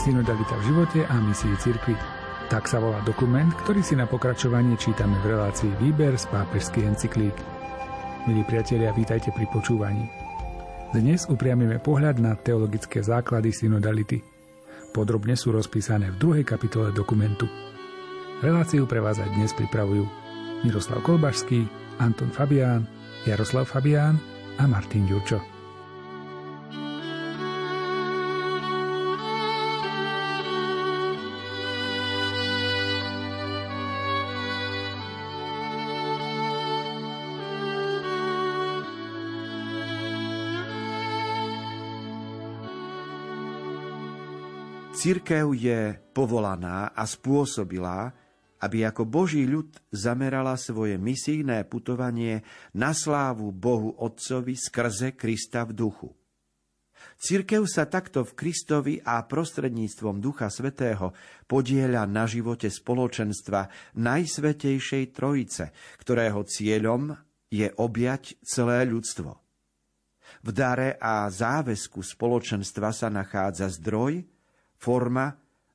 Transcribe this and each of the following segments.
Synodalita v živote a misii cirkvi. Tak sa volá dokument, ktorý si na pokračovanie čítame v relácii Výber z pápežských encyklík. Milí priatelia, vítajte pri počúvaní. Dnes upriamime pohľad na teologické základy synodality. Podrobne sú rozpísané v druhej kapitole dokumentu. Reláciu pre vás aj dnes pripravujú Miroslav Kolbašský, Anton Fabián, Jaroslav Fabián a Martin Ďurčo. Cirkev je povolaná a spôsobilá, aby ako Boží ľud zamerala svoje misijné putovanie na slávu Bohu Otcovi skrze Krista v duchu. Cirkev sa takto v Kristovi a prostredníctvom Ducha Svetého podieľa na živote spoločenstva Najsvetejšej Trojice, ktorého cieľom je objať celé ľudstvo. V dare a záväzku spoločenstva sa nachádza zdroj, forma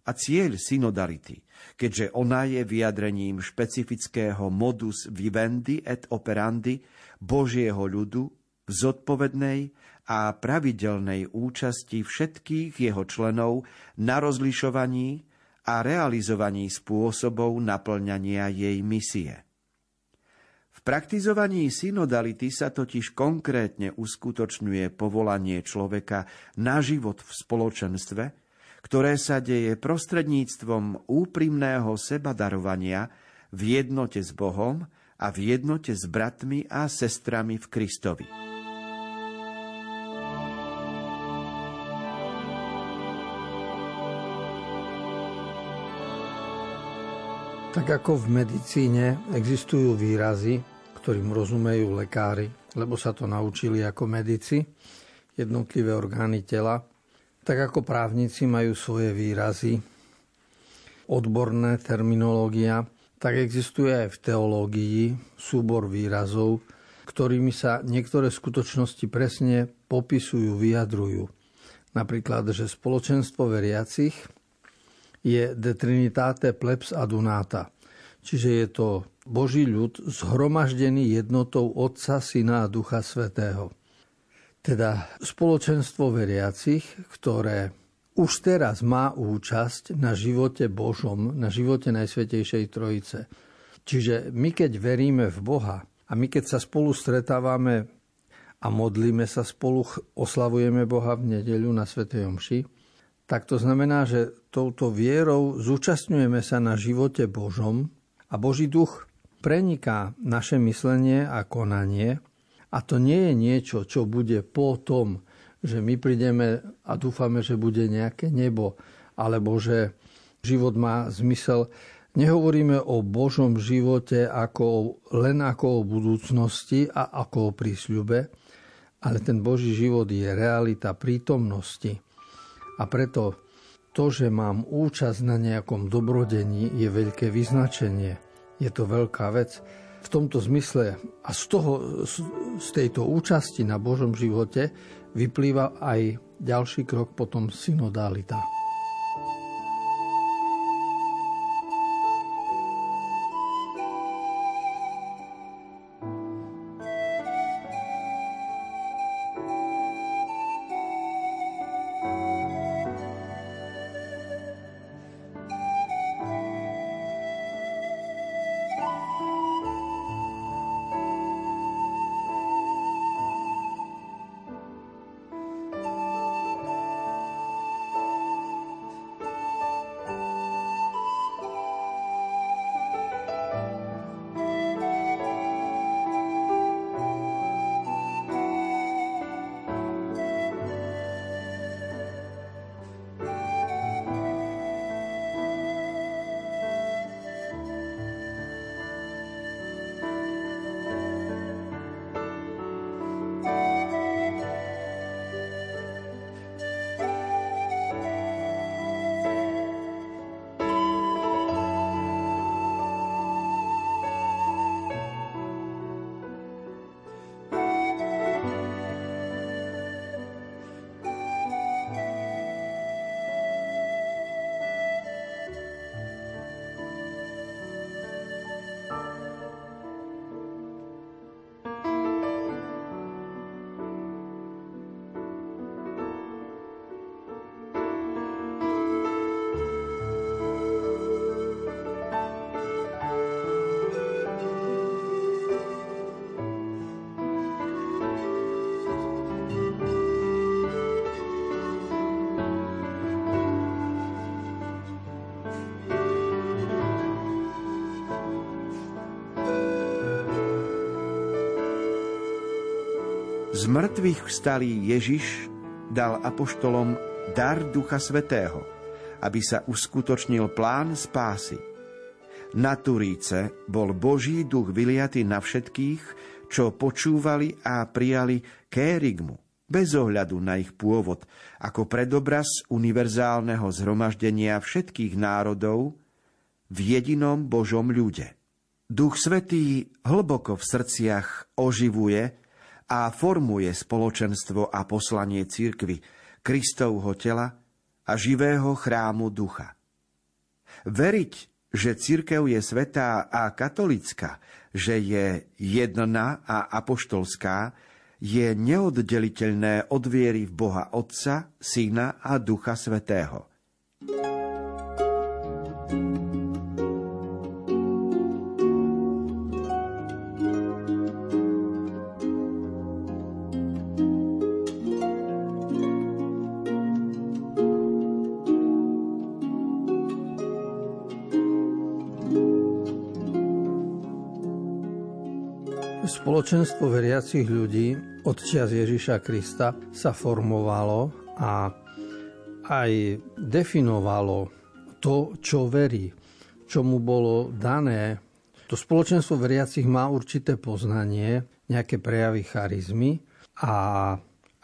a cieľ synodality, keďže ona je vyjadrením špecifického modus vivendi et operandi Božieho ľudu v zodpovednej a pravidelnej účasti všetkých jeho členov na rozlišovaní a realizovaní spôsobov naplňania jej misie. V praktizovaní synodality sa totiž konkrétne uskutočňuje povolanie človeka na život v spoločenstve, ktoré sa deje prostredníctvom úprimného sebadarovania v jednote s Bohom a v jednote s bratmi a sestrami v Kristovi. Tak ako v medicíne existujú výrazy, ktorým rozumejú lekári, lebo sa to naučili ako medici, jednotlivé orgány tela, tak ako právnici majú svoje výrazy, odborné terminológia, tak existuje aj v teológii súbor výrazov, ktorými sa niektoré skutočnosti presne popisujú, vyjadrujú. Napríklad, že spoločenstvo veriacich je de trinitate plebs adunata, čiže je to Boží ľud zhromaždený jednotou Otca, Syna a Ducha Svetého. Teda spoločenstvo veriacich, ktoré už teraz má účasť na živote Božom, na živote Najsvetejšej Trojice. Čiže my keď veríme v Boha a my keď sa spolu stretávame a modlíme sa spolu, oslavujeme Boha v nedeľu na Svetej Omši, tak to znamená, že touto vierou zúčastňujeme sa na živote Božom a Boží duch preniká naše myslenie a konanie a to nie je niečo, čo bude po tom, že my prídeme a dúfame, že bude nejaké nebo, alebo že život má zmysel. Nehovoríme o Božom živote ako, len ako o budúcnosti a ako o prísľube, ale ten Boží život je realita prítomnosti. A preto to, že mám účasť na nejakom dobrodení, je veľké vyznačenie. Je to veľká vec v tomto zmysle a z, toho, z tejto účasti na Božom živote vyplýva aj ďalší krok potom synodalita. Z mŕtvych vstalý Ježiš dal apoštolom dar Ducha Svetého, aby sa uskutočnil plán spásy. Na Turíce bol Boží duch vyliaty na všetkých, čo počúvali a prijali kérigmu, bez ohľadu na ich pôvod, ako predobraz univerzálneho zhromaždenia všetkých národov v jedinom Božom ľude. Duch Svetý hlboko v srdciach oživuje a formuje spoločenstvo a poslanie církvy, Kristovho tela a živého chrámu ducha. Veriť, že církev je svetá a katolická, že je jedna a apoštolská, je neoddeliteľné od viery v Boha Otca, Syna a Ducha Svetého. Spoločenstvo veriacich ľudí od čias Ježiša Krista sa formovalo a aj definovalo to, čo verí, čo mu bolo dané. To spoločenstvo veriacich má určité poznanie, nejaké prejavy charizmy a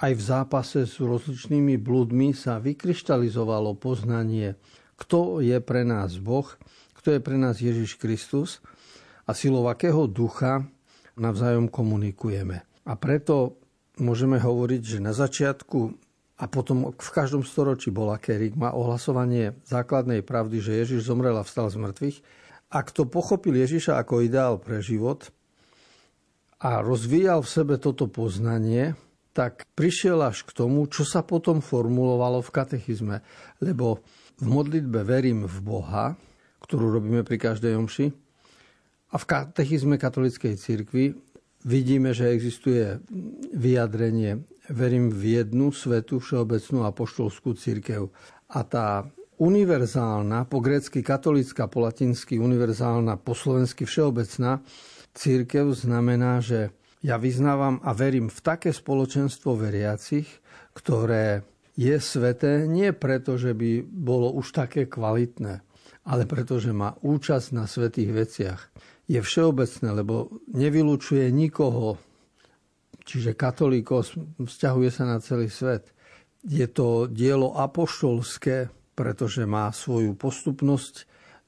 aj v zápase s rozličnými blúdmi sa vykryštalizovalo poznanie, kto je pre nás Boh, kto je pre nás Ježiš Kristus a silou akého ducha navzájom komunikujeme. A preto môžeme hovoriť, že na začiatku a potom v každom storočí bola kerygma ohlasovanie základnej pravdy, že Ježiš zomrel a vstal z mŕtvych. Ak to pochopil Ježiša ako ideál pre život a rozvíjal v sebe toto poznanie, tak prišiel až k tomu, čo sa potom formulovalo v katechizme. Lebo v modlitbe verím v Boha, ktorú robíme pri každej omši, a v katechizme katolíckej cirkvi vidíme, že existuje vyjadrenie verím v jednu svetu všeobecnú apoštolskú církev. A tá univerzálna, po grécky katolická, po latinsky univerzálna, po slovensky všeobecná církev znamená, že ja vyznávam a verím v také spoločenstvo veriacich, ktoré je sveté nie preto, že by bolo už také kvalitné, ale preto, že má účasť na svetých veciach je všeobecné, lebo nevylučuje nikoho, čiže katolíkos vzťahuje sa na celý svet. Je to dielo apoštolské, pretože má svoju postupnosť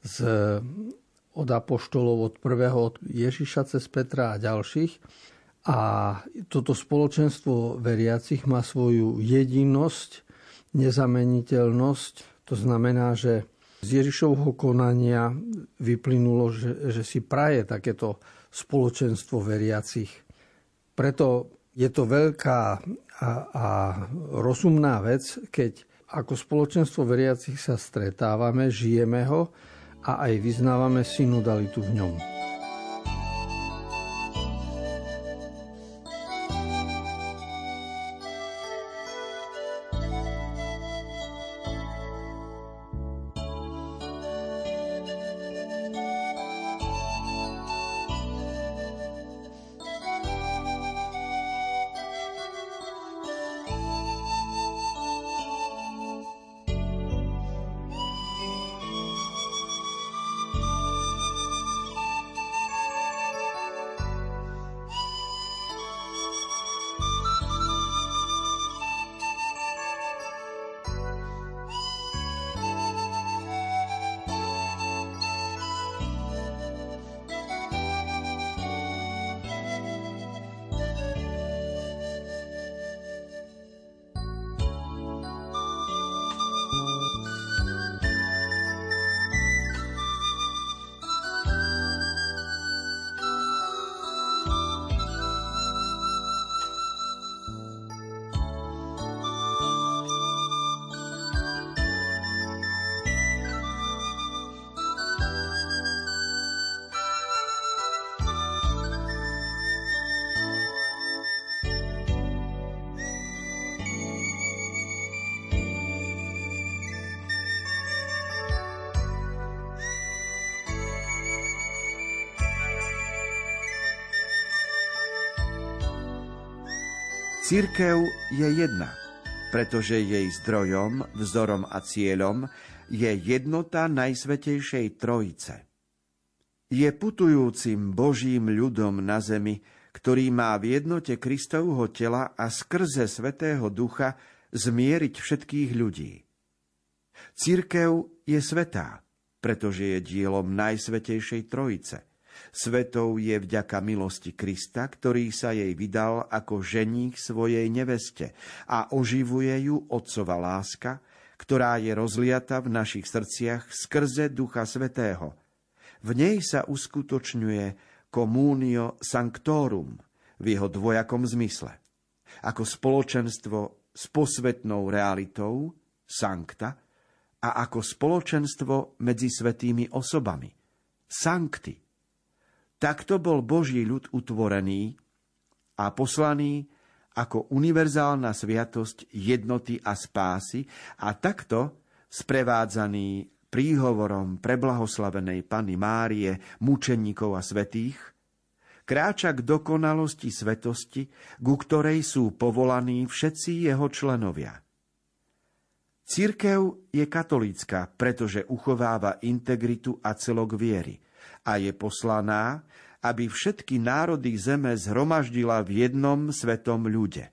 z, od apoštolov, od prvého, od Ježiša cez Petra a ďalších. A toto spoločenstvo veriacich má svoju jedinnosť, nezameniteľnosť. To znamená, že z Ježišovho konania vyplynulo, že, že si praje takéto spoločenstvo veriacich. Preto je to veľká a, a rozumná vec, keď ako spoločenstvo veriacich sa stretávame, žijeme ho a aj vyznávame synodalitu v ňom. Církev je jedna, pretože jej zdrojom, vzorom a cieľom je jednota Najsvetejšej Trojice. Je putujúcim Božím ľudom na zemi, ktorý má v jednote Kristovho tela a skrze Svetého Ducha zmieriť všetkých ľudí. Církev je svetá, pretože je dielom Najsvetejšej Trojice – Svetou je vďaka milosti Krista, ktorý sa jej vydal ako ženík svojej neveste a oživuje ju otcova láska, ktorá je rozliata v našich srdciach skrze Ducha Svetého. V nej sa uskutočňuje communio sanctorum v jeho dvojakom zmysle. Ako spoločenstvo s posvetnou realitou, sankta, a ako spoločenstvo medzi svetými osobami, sankty, Takto bol Boží ľud utvorený a poslaný ako univerzálna sviatosť jednoty a spásy a takto sprevádzaný príhovorom preblahoslavenej Pany Márie, mučeníkov a svetých, kráča k dokonalosti svetosti, ku ktorej sú povolaní všetci jeho členovia. Církev je katolícka, pretože uchováva integritu a celok viery – a je poslaná, aby všetky národy zeme zhromaždila v jednom svetom ľude.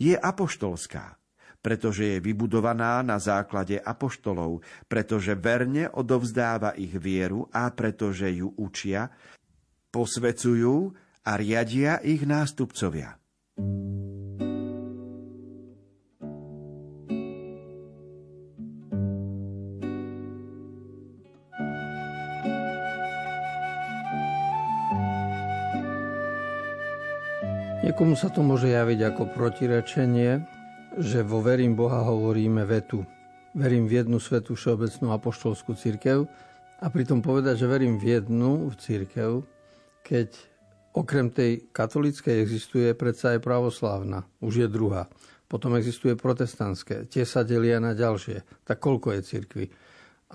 Je apoštolská, pretože je vybudovaná na základe apoštolov, pretože verne odovzdáva ich vieru a pretože ju učia, posvecujú a riadia ich nástupcovia. Niekomu sa to môže javiť ako protirečenie, že vo verím Boha hovoríme vetu. Verím v jednu svetú všeobecnú apoštolskú církev a pritom povedať, že verím v jednu v církev, keď okrem tej katolíckej existuje predsa aj pravoslávna, už je druhá. Potom existuje protestantské, tie sa delia na ďalšie. Tak koľko je církvy?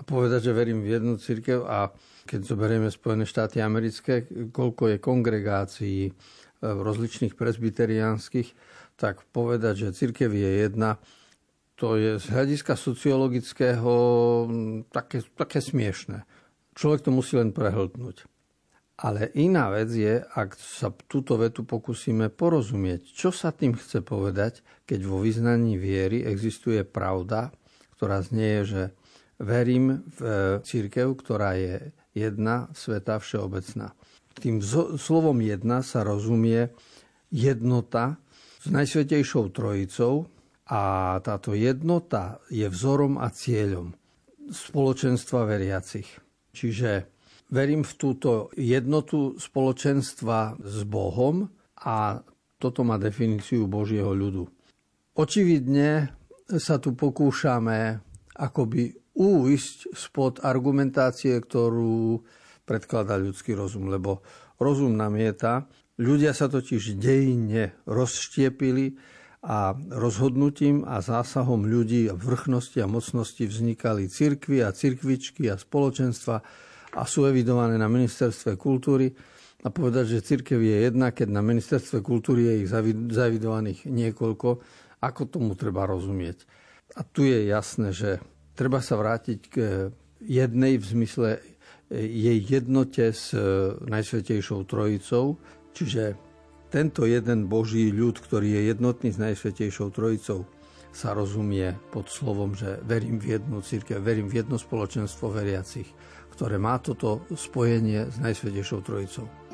A povedať, že verím v jednu církev a keď zoberieme Spojené štáty americké, koľko je kongregácií, rozličných presbyteriánskych, tak povedať, že církev je jedna, to je z hľadiska sociologického také, také smiešné. Človek to musí len prehltnúť. Ale iná vec je, ak sa túto vetu pokúsime porozumieť, čo sa tým chce povedať, keď vo vyznaní viery existuje pravda, ktorá znie, že verím v e, církev, ktorá je jedna, sveta, všeobecná. Tým slovom jedna sa rozumie jednota s Najsvetejšou Trojicou a táto jednota je vzorom a cieľom spoločenstva veriacich. Čiže verím v túto jednotu spoločenstva s Bohom a toto má definíciu Božieho ľudu. Očividne sa tu pokúšame akoby újsť spod argumentácie, ktorú predkladá ľudský rozum, lebo rozum namieta. Ľudia sa totiž dejine rozštiepili a rozhodnutím a zásahom ľudí a vrchnosti a mocnosti vznikali cirkvy a cirkvičky a spoločenstva a sú evidované na ministerstve kultúry. A povedať, že cirkev je jedna, keď na ministerstve kultúry je ich zavidovaných niekoľko, ako tomu treba rozumieť. A tu je jasné, že treba sa vrátiť k jednej v zmysle jej jednote s e, Najsvetejšou Trojicou, čiže tento jeden Boží ľud, ktorý je jednotný s Najsvetejšou Trojicou, sa rozumie pod slovom, že verím v jednu církev, verím v jedno spoločenstvo veriacich, ktoré má toto spojenie s Najsvetejšou Trojicou.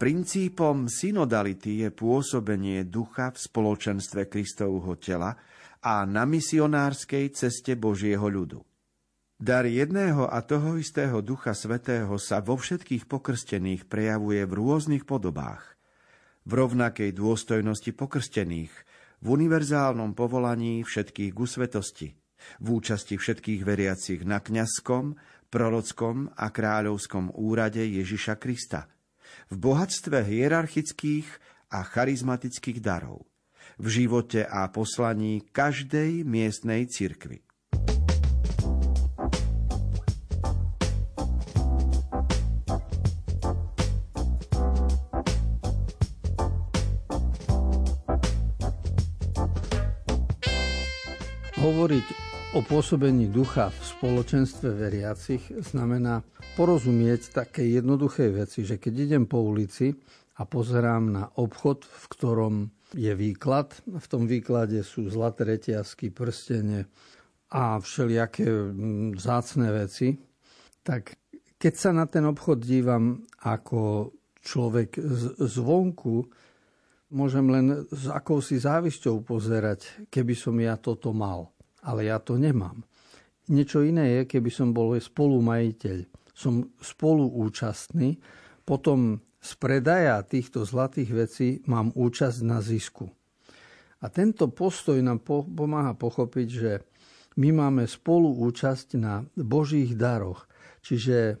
Princípom synodality je pôsobenie ducha v spoločenstve Kristovho tela a na misionárskej ceste Božieho ľudu. Dar jedného a toho istého Ducha Svetého sa vo všetkých pokrstených prejavuje v rôznych podobách. V rovnakej dôstojnosti pokrstených, v univerzálnom povolaní všetkých ku svetosti, v účasti všetkých veriacich na kňazskom, prorockom a kráľovskom úrade Ježiša Krista, v bohatstve hierarchických a charizmatických darov, v živote a poslaní každej miestnej cirkvi. Hovoriť o pôsobení ducha v spoločenstve veriacich znamená porozumieť také jednoduché veci, že keď idem po ulici a pozerám na obchod, v ktorom je výklad, v tom výklade sú zlaté reťazky, prstenie a všelijaké mm, vzácne veci, tak keď sa na ten obchod dívam ako človek zvonku, môžem len s akousi závisťou pozerať, keby som ja toto mal. Ale ja to nemám. Niečo iné je, keby som bol spolumajiteľ. Som spoluúčastný, potom z predaja týchto zlatých vecí mám účasť na zisku. A tento postoj nám pomáha pochopiť, že my máme spoluúčasť na Božích daroch. Čiže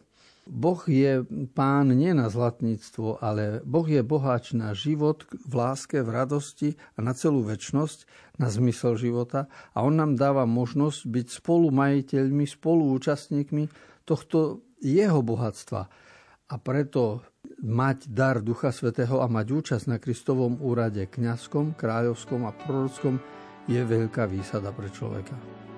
Boh je pán nie na zlatníctvo, ale Boh je boháč na život, v láske, v radosti a na celú väčnosť, na zmysel života a on nám dáva možnosť byť spolumajiteľmi, spoluúčastníkmi tohto jeho bohatstva. A preto mať dar Ducha Svetého a mať účasť na Kristovom úrade kňazskom, kráľovskom a prorockom je veľká výsada pre človeka.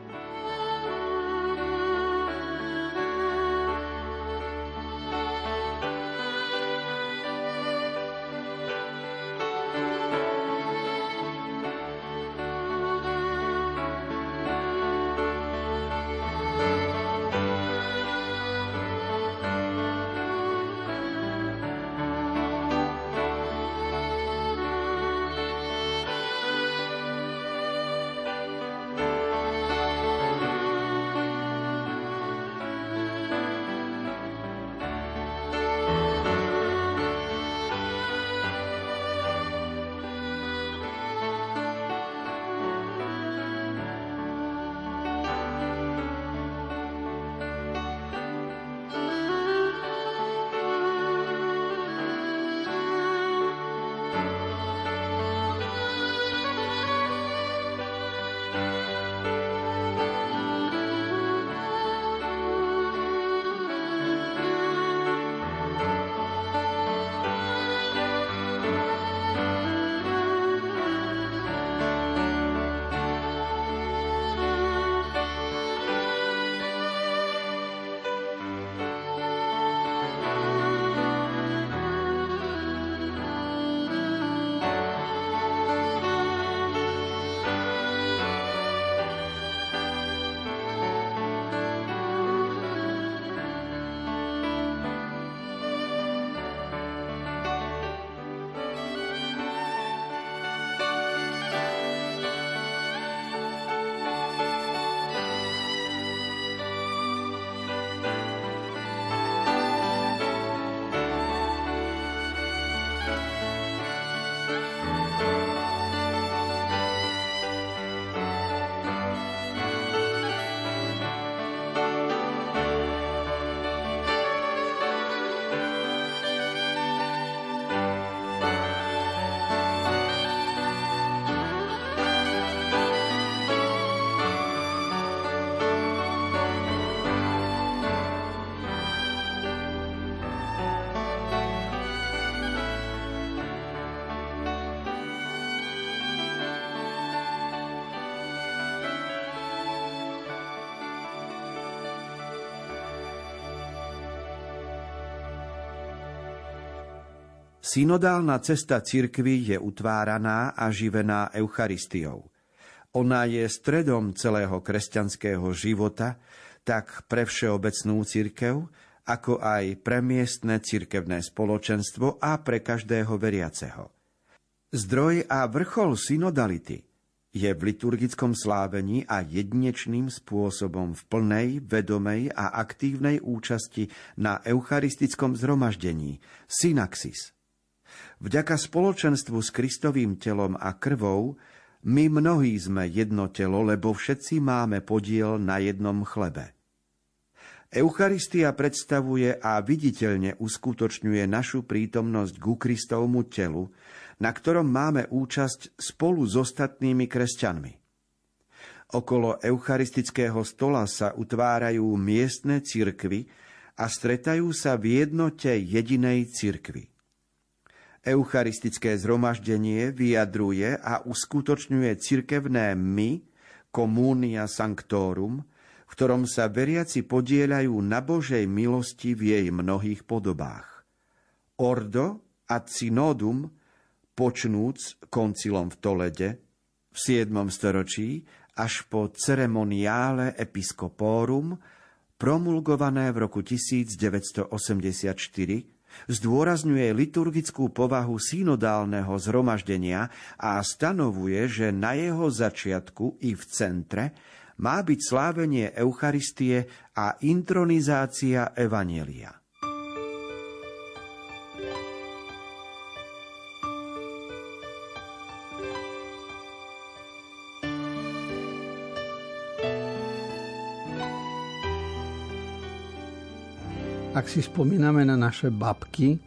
Synodálna cesta cirkvy je utváraná a živená Eucharistiou. Ona je stredom celého kresťanského života, tak pre všeobecnú cirkev, ako aj pre miestne cirkevné spoločenstvo a pre každého veriaceho. Zdroj a vrchol synodality je v liturgickom slávení a jedinečným spôsobom v plnej, vedomej a aktívnej účasti na eucharistickom zhromaždení, synaxis. Vďaka spoločenstvu s Kristovým telom a krvou my mnohí sme jedno telo, lebo všetci máme podiel na jednom chlebe. Eucharistia predstavuje a viditeľne uskutočňuje našu prítomnosť ku Kristovmu telu, na ktorom máme účasť spolu s ostatnými kresťanmi. Okolo eucharistického stola sa utvárajú miestne cirkvy a stretajú sa v jednote jedinej cirkvy. Eucharistické zhromaždenie vyjadruje a uskutočňuje cirkevné my, Communia Sanctorum, v ktorom sa veriaci podielajú na Božej milosti v jej mnohých podobách. Ordo a synodum, počnúc koncilom v Tolede v 7. storočí až po ceremoniále episkoporum, promulgované v roku 1984, zdôrazňuje liturgickú povahu synodálneho zhromaždenia a stanovuje, že na jeho začiatku i v centre má byť slávenie Eucharistie a intronizácia Evanielia. Ak si spomíname na naše babky,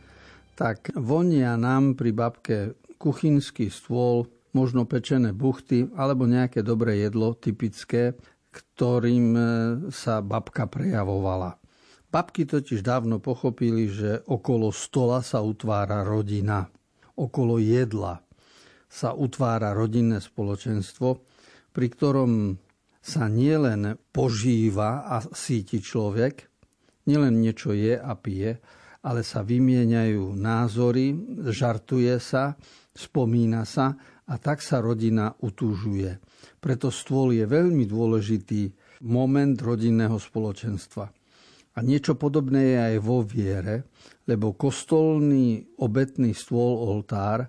tak vonia nám pri babke kuchynský stôl, možno pečené buchty alebo nejaké dobré jedlo typické, ktorým e, sa babka prejavovala. Babky totiž dávno pochopili, že okolo stola sa utvára rodina. Okolo jedla sa utvára rodinné spoločenstvo, pri ktorom sa nielen požíva a síti človek, nielen niečo je a pije, ale sa vymieňajú názory, žartuje sa, spomína sa a tak sa rodina utúžuje. Preto stôl je veľmi dôležitý moment rodinného spoločenstva. A niečo podobné je aj vo viere, lebo kostolný obetný stôl, oltár,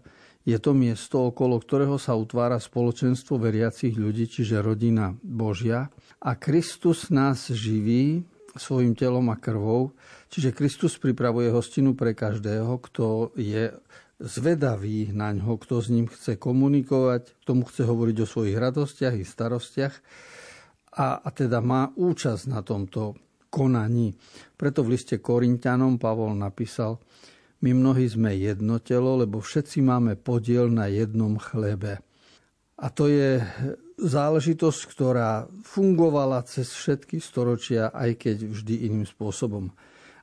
je to miesto, okolo ktorého sa utvára spoločenstvo veriacich ľudí, čiže rodina Božia. A Kristus nás živí svojim telom a krvou. Čiže Kristus pripravuje hostinu pre každého, kto je zvedavý na ňo, kto s ním chce komunikovať, kto mu chce hovoriť o svojich radostiach i starostiach a, a teda má účasť na tomto konaní. Preto v liste Korintianom Pavol napísal, my mnohí sme jedno telo, lebo všetci máme podiel na jednom chlebe. A to je záležitosť, ktorá fungovala cez všetky storočia, aj keď vždy iným spôsobom.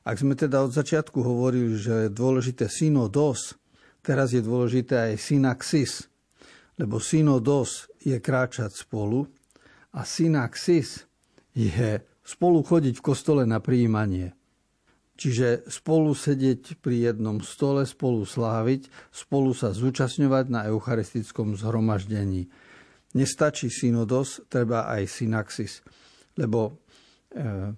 Ak sme teda od začiatku hovorili, že je dôležité synodos, teraz je dôležité aj synaxis, lebo synodos je kráčať spolu a synaxis je spolu chodiť v kostole na príjmanie. Čiže spolu sedieť pri jednom stole, spolu sláviť, spolu sa zúčastňovať na eucharistickom zhromaždení nestačí synodos, treba aj synaxis, lebo eh,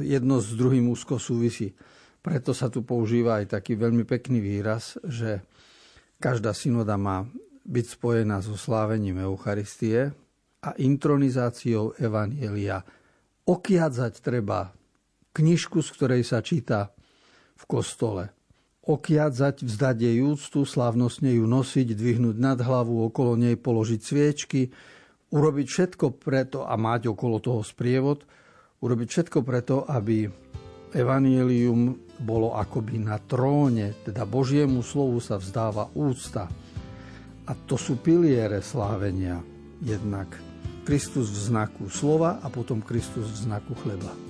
jedno s druhým úzko súvisí. Preto sa tu používa aj taký veľmi pekný výraz, že každá synoda má byť spojená so slávením Eucharistie a intronizáciou Evanielia. Okiadzať treba knižku, z ktorej sa číta v kostole okiadzať, vzdať jej úctu, slávnostne ju nosiť, dvihnúť nad hlavu, okolo nej položiť sviečky, urobiť všetko preto a mať okolo toho sprievod, urobiť všetko preto, aby evanielium bolo akoby na tróne, teda Božiemu slovu sa vzdáva úcta. A to sú piliere slávenia. Jednak Kristus v znaku slova a potom Kristus v znaku chleba.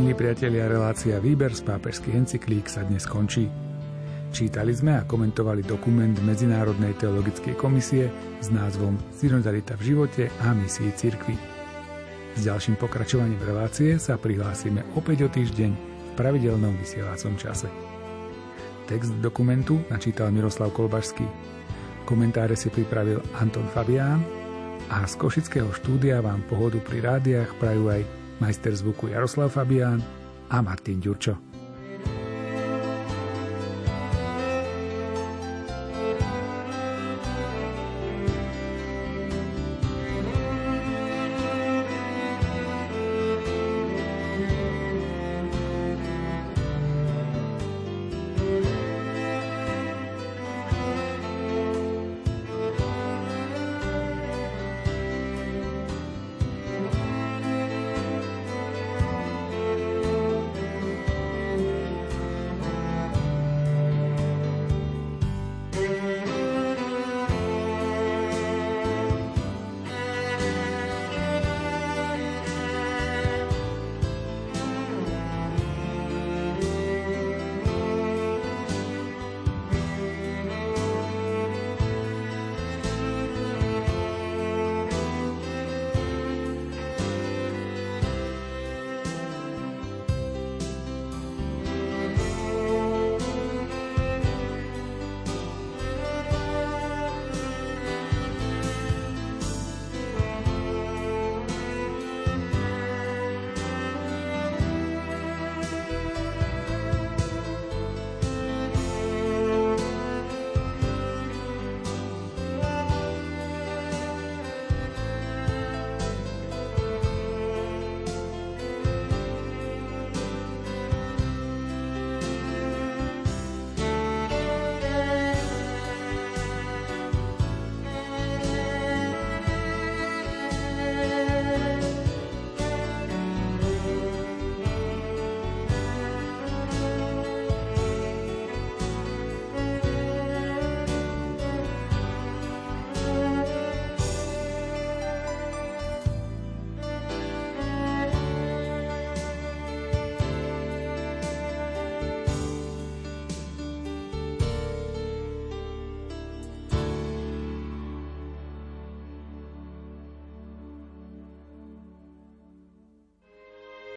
Milí priatelia, relácia Výber z pápežských encyklík sa dnes končí. Čítali sme a komentovali dokument Medzinárodnej teologickej komisie s názvom Synodalita v živote a misii cirkvi. S ďalším pokračovaním relácie sa prihlásime opäť o týždeň v pravidelnom vysielacom čase. Text dokumentu načítal Miroslav Kolbašský. Komentáre si pripravil Anton Fabián a z Košického štúdia vám pohodu pri rádiách prajú aj majster zvuku Jaroslav Fabián a Martin Ďurčo.